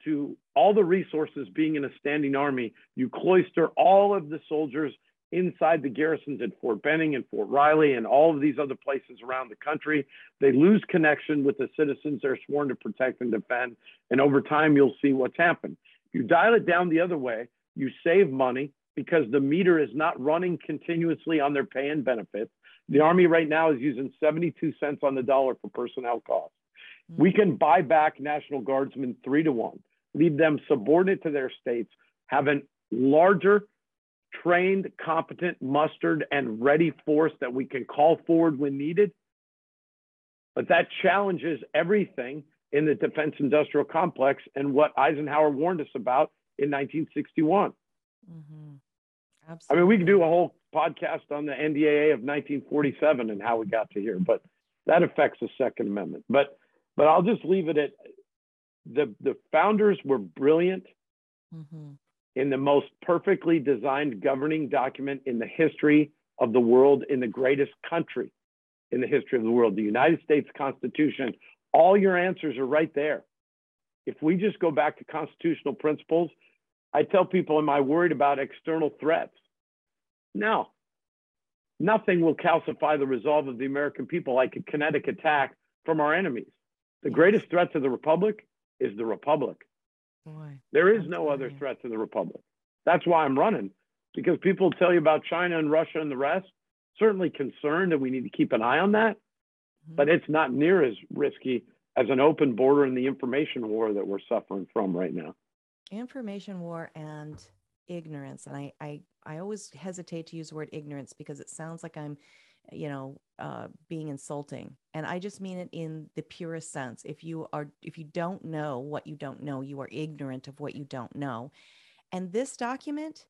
Speaker 3: to all the resources being in a standing army, you cloister all of the soldiers inside the garrisons at Fort Benning and Fort Riley and all of these other places around the country. They lose connection with the citizens they're sworn to protect and defend. And over time, you'll see what's happened. If you dial it down the other way, you save money because the meter is not running continuously on their pay and benefits. The Army right now is using 72 cents on the dollar for personnel costs. We can buy back National Guardsmen three to one, leave them subordinate to their states, have a larger, trained, competent, mustered, and ready force that we can call forward when needed. But that challenges everything in the defense industrial complex and what Eisenhower warned us about in 1961.
Speaker 1: Mhm.
Speaker 3: I mean, we could
Speaker 1: Absolutely.
Speaker 3: do a whole podcast on the NDAA of 1947 and how we got to here, but that affects the Second Amendment. But but I'll just leave it at the the founders were brilliant
Speaker 1: Mhm.
Speaker 3: in the most perfectly designed governing document in the history of the world, in the greatest country in the history of the world, the United States Constitution. All your answers are right there. If we just go back to constitutional principles, I tell people, Am I worried about external threats? No. Nothing will calcify the resolve of the American people like a kinetic attack from our enemies. The greatest threat to the Republic is the Republic.
Speaker 1: Boy.
Speaker 3: There is no other threat to the Republic. That's why I'm running, because people tell you about China and Russia and the rest. Certainly concerned, and we need to keep an eye on that.
Speaker 1: Mhm.
Speaker 3: But it's not near as risky as an open border and the information war that we're suffering from right now.
Speaker 1: information war and ignorance and I, I i always hesitate to use the word ignorance because it sounds like i'm you know uh, being insulting and i just mean it in the purest sense. If you are if you don't know what you don't know you are ignorant of what you don't know and this document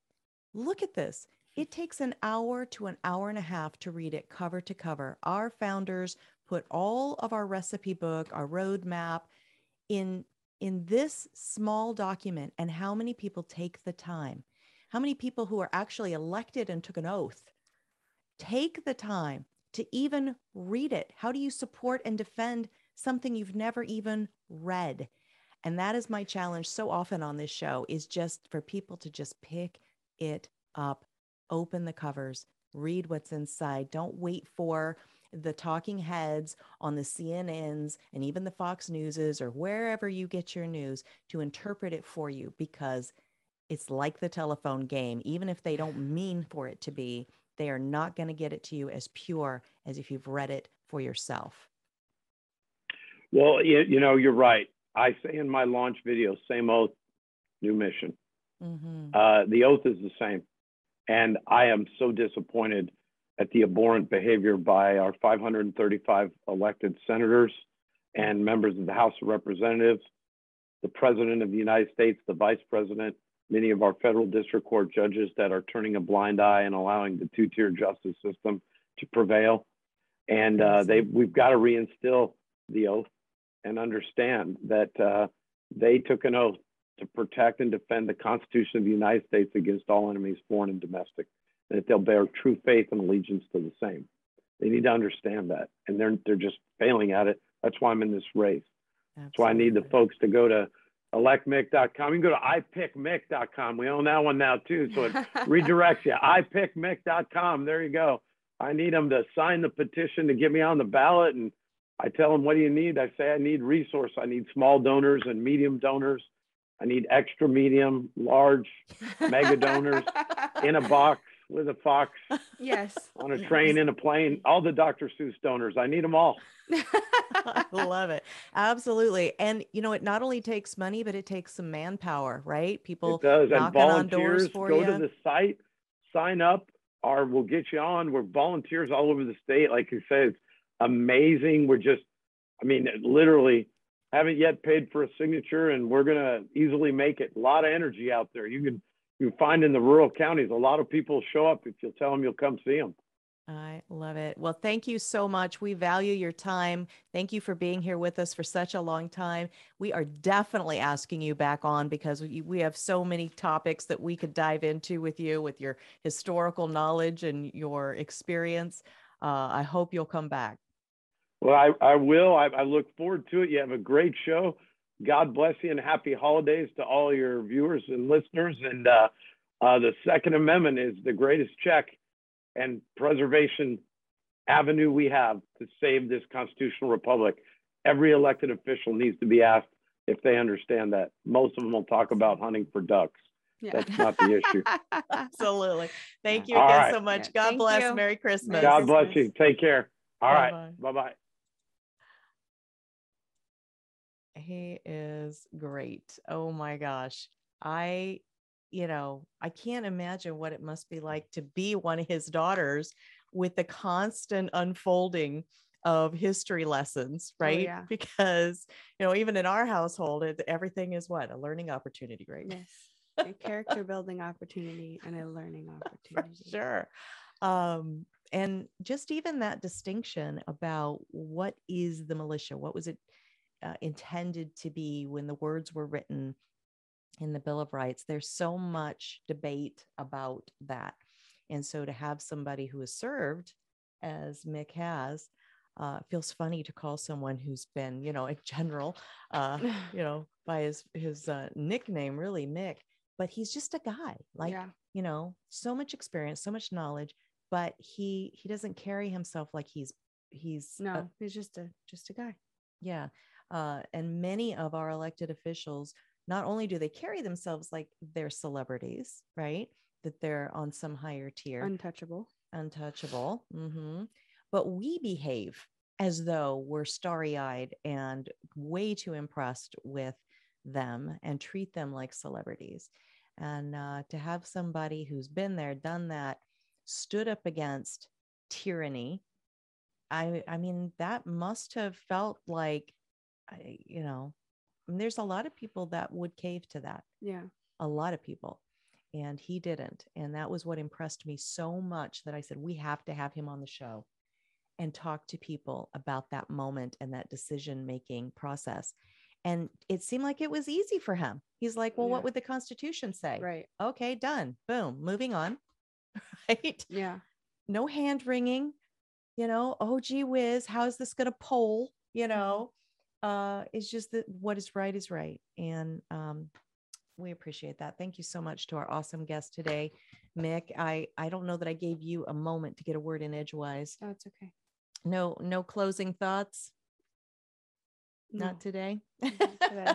Speaker 1: look at this. It takes an hour to an hour and a half to read it cover to cover. Our founders put all of our recipe book our roadmap in in this small document and how many people take the time how many people who are actually elected and took an oath take the time to even read it. How do you support and defend something you've never even read? And that is my challenge so often on this show is just for people to just pick it up open the covers read what's inside. Don't wait for the talking heads on the CNNs and even the Fox Newses or wherever you get your news to interpret it for you because it's like the telephone game. Even if they don't mean for it to be, they are not going to get it to you as pure as if you've read it for yourself.
Speaker 3: Well, you, you know, you're right. I say in my launch video, same oath, new mission.
Speaker 1: Mm-hmm.
Speaker 3: Uh, the oath is the same. And I am so disappointed at the abhorrent behavior by our 535 elected senators and members of the House of Representatives, the President of the United States, the Vice President, many of our federal district court judges that are turning a blind eye and allowing the two-tier justice system to prevail. And uh, they, we've got to reinstill the oath and understand that uh, they took an oath to protect and defend the Constitution of the United States against all enemies, foreign and domestic, and that they'll bear true faith and allegiance to the same. They need to understand that, and they're they're just failing at it. That's why I'm in this race. Absolutely. That's why I need the folks to go to electmick.com. You can go to ipickmick.com. We own that one now too, so it (laughs) redirects you. ipickmick.com. There you go. I need them to sign the petition to get me on the ballot, and I tell them, "What do you need?" I say, "I need resource. I need small donors and medium donors." I need extra medium, large, mega donors (laughs) in a box with a fox.
Speaker 2: Yes. (laughs)
Speaker 3: On a train, in a plane, all the Dr. Seuss donors. I need them all. (laughs)
Speaker 1: I love it. Absolutely. And you know, it not only takes money, but it takes some manpower, right? People
Speaker 3: it does. and
Speaker 1: on doors for
Speaker 3: go
Speaker 1: you.
Speaker 3: to the site, sign up, or we'll get you on. We're volunteers all over the state. Like you said, it's amazing. We're just, I mean, literally haven't yet paid for a signature and we're going to easily make it. A lot of energy out there. You can you find in the rural counties, a lot of people show up if you'll tell them you'll come see them.
Speaker 1: I love it. Well, thank you so much. We value your time. Thank you for being here with us for such a long time. We are definitely asking you back on because we, we have so many topics that we could dive into with you with your historical knowledge and your experience. Uh, I hope you'll come back.
Speaker 3: Well, I, I will. I, I look forward to it. You have a great show. God bless you and happy holidays to all your viewers and listeners. And uh, uh, the Second Amendment is the greatest check and preservation avenue we have to save this constitutional republic. Every elected official needs to be asked if they understand that. Most of them will talk about hunting for ducks. Yeah. That's not the issue. (laughs)
Speaker 1: Absolutely. Thank you again right. so much. Yeah, God bless. You. Merry Christmas.
Speaker 3: God bless you. Take care. All Bye-bye. right. Bye bye.
Speaker 1: He is great. Oh my gosh. I, you know, I can't imagine what it must be like to be one of his daughters with the constant unfolding of history lessons, oh, right? Oh, yeah. Because, you know, even in our household, it, everything is what a learning opportunity, right?
Speaker 2: Yes. a character building opportunity and a learning (laughs) opportunity.
Speaker 1: For sure. Um, and just even that distinction about what is the militia? What was it? Uh, intended to be when the words were written in the Bill of Rights. There's so much debate about that. And so to have somebody who has served, as Mick has, uh, feels funny to call someone who's been, you know, (laughs) a general, uh, you (laughs) know, by his his uh, nickname, really Mick. But he's just a guy, like yeah. you know, so much experience, so much knowledge, but he he doesn't carry himself like he's he's
Speaker 2: no, he's just a just a guy.
Speaker 1: Yeah, uh, and many of our elected officials, not only do they carry themselves like they're celebrities, right? That they're on some higher tier,
Speaker 2: untouchable,
Speaker 1: untouchable. Mm-hmm. But we behave as though we're starry eyed and way too impressed with them and treat them like celebrities. And uh, to have somebody who's been there, done that, stood up against tyranny, I, I mean, that must have felt like I, you know, there's a lot of people that would cave to that.
Speaker 2: Yeah.
Speaker 1: A lot of people. And he didn't. And that was what impressed me so much that I said, we have to have him on the show and talk to people about that moment and that decision making process. And it seemed like it was easy for him. He's like, well, yeah. what would the Constitution say?
Speaker 2: Right.
Speaker 1: Okay, done. Boom, moving on. (laughs) right.
Speaker 2: Yeah.
Speaker 1: No hand wringing, you know, oh, gee whiz, how is this going to poll? You mm-hmm. Uh, it's just that what is right is right. And um, we appreciate that. Thank you so much to our awesome guest today, Mick. I, I don't know that I gave you a moment to get a word in edgewise.
Speaker 2: Oh, it's okay.
Speaker 1: No, no closing thoughts. No. Not today.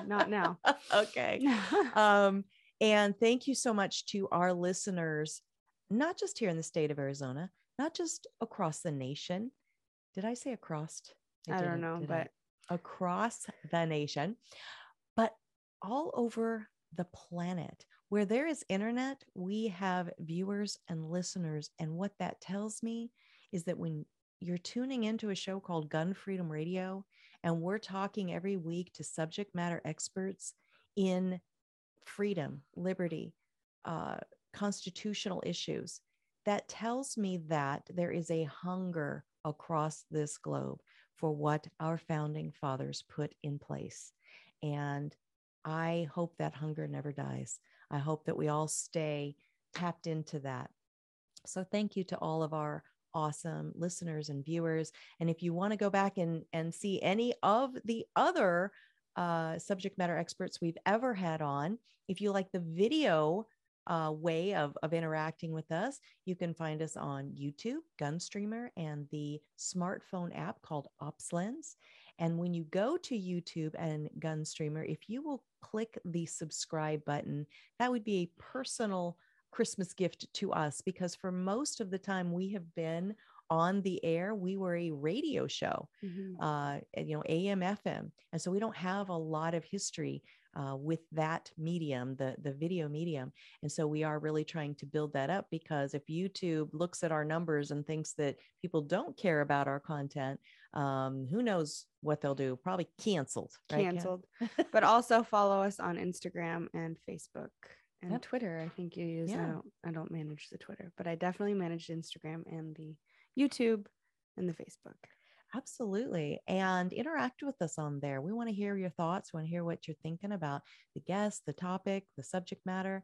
Speaker 2: Not now. (laughs)
Speaker 1: okay. (laughs) um, and thank you so much to our listeners, not just here in the state of Arizona, not just across the nation. Did I say across?
Speaker 2: I, I don't know, but
Speaker 1: across the nation, but all over the planet. Where there is internet, we have viewers and listeners. And what that tells me is that when you're tuning into a show called Gun Freedom Radio, and we're talking every week to subject matter experts in freedom, liberty, uh, constitutional issues, that tells me that there is a hunger across this globe for what our founding fathers put in place. And I hope that hunger never dies. I hope that we all stay tapped into that. So, thank you to all of our awesome listeners and viewers. And if you want to go back and, and see any of the other uh, subject matter experts we've ever had on, if you like the video uh, way of, of interacting with us, you can find us on YouTube, Gunstreamer, and the smartphone app called OpsLens. And when you go to YouTube and Gunstreamer, if you will click the subscribe button, that would be a personal Christmas gift to us because for most of the time we have been on the air, we were a radio show, mm-hmm. uh, you know, AM, FM. And so we don't have a lot of history uh, with that medium, the, the video medium. And so we are really trying to build that up because if YouTube looks at our numbers and thinks that people don't care about our content, um, who knows what they'll do? Probably canceled.
Speaker 2: Right? Canceled. (laughs) but also follow us on Instagram and Facebook and yep. Twitter. I think you use. Yeah. I don't. I don't manage the Twitter, but I definitely manage Instagram and the YouTube and the Facebook.
Speaker 1: Absolutely. And interact with us on there. We want to hear your thoughts. We want to hear what you're thinking about the guest, the topic, the subject matter.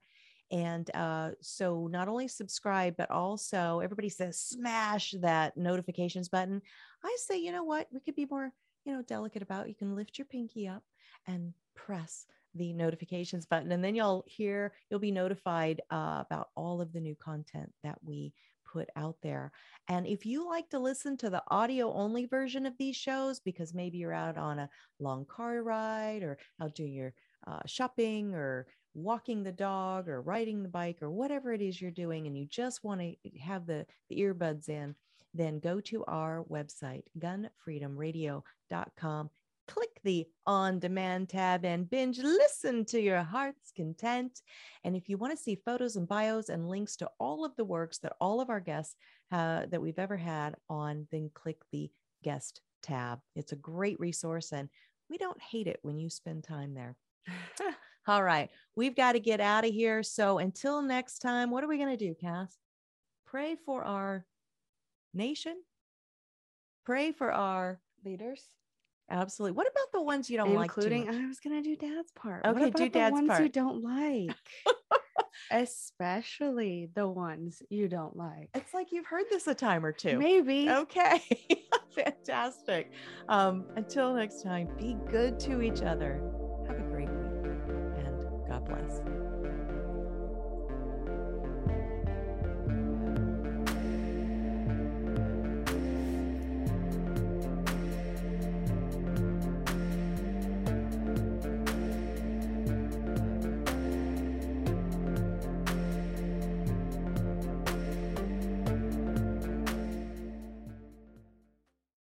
Speaker 1: And uh, so not only subscribe, but also everybody says smash that notifications button. I say, you know what? We could be more, you know, delicate about. You can lift your pinky up and press the notifications button, and then you'll hear, you'll be notified uh, about all of the new content that we put out there. And if you like to listen to the audio only version of these shows, because maybe you're out on a long car ride or out doing your uh, shopping or walking the dog or riding the bike or whatever it is you're doing, and you just want to have the, the earbuds in, then go to our website, gunfreedomradio.com click the on demand tab and binge listen to your heart's content. And if you want to see photos and bios and links to all of the works that all of our guests uh, that we've ever had on, then click the guest tab. It's a great resource and we don't hate it when you spend time there. (laughs) all right, we've got to get out of here. So until next time, what are we going to do, Cass? Pray for our nation, pray for our
Speaker 2: leaders
Speaker 1: Absolutely. What about the ones you don't
Speaker 2: Including,
Speaker 1: like?
Speaker 2: Including, I was going to do dad's part.
Speaker 1: Okay, do dad's
Speaker 2: ones
Speaker 1: part.
Speaker 2: you don't like? (laughs) Especially the ones you don't like.
Speaker 1: It's like you've heard this a time or two.
Speaker 2: Maybe.
Speaker 1: Okay. (laughs) Fantastic. Um, until next time, be good to each other. Have a great week and God bless.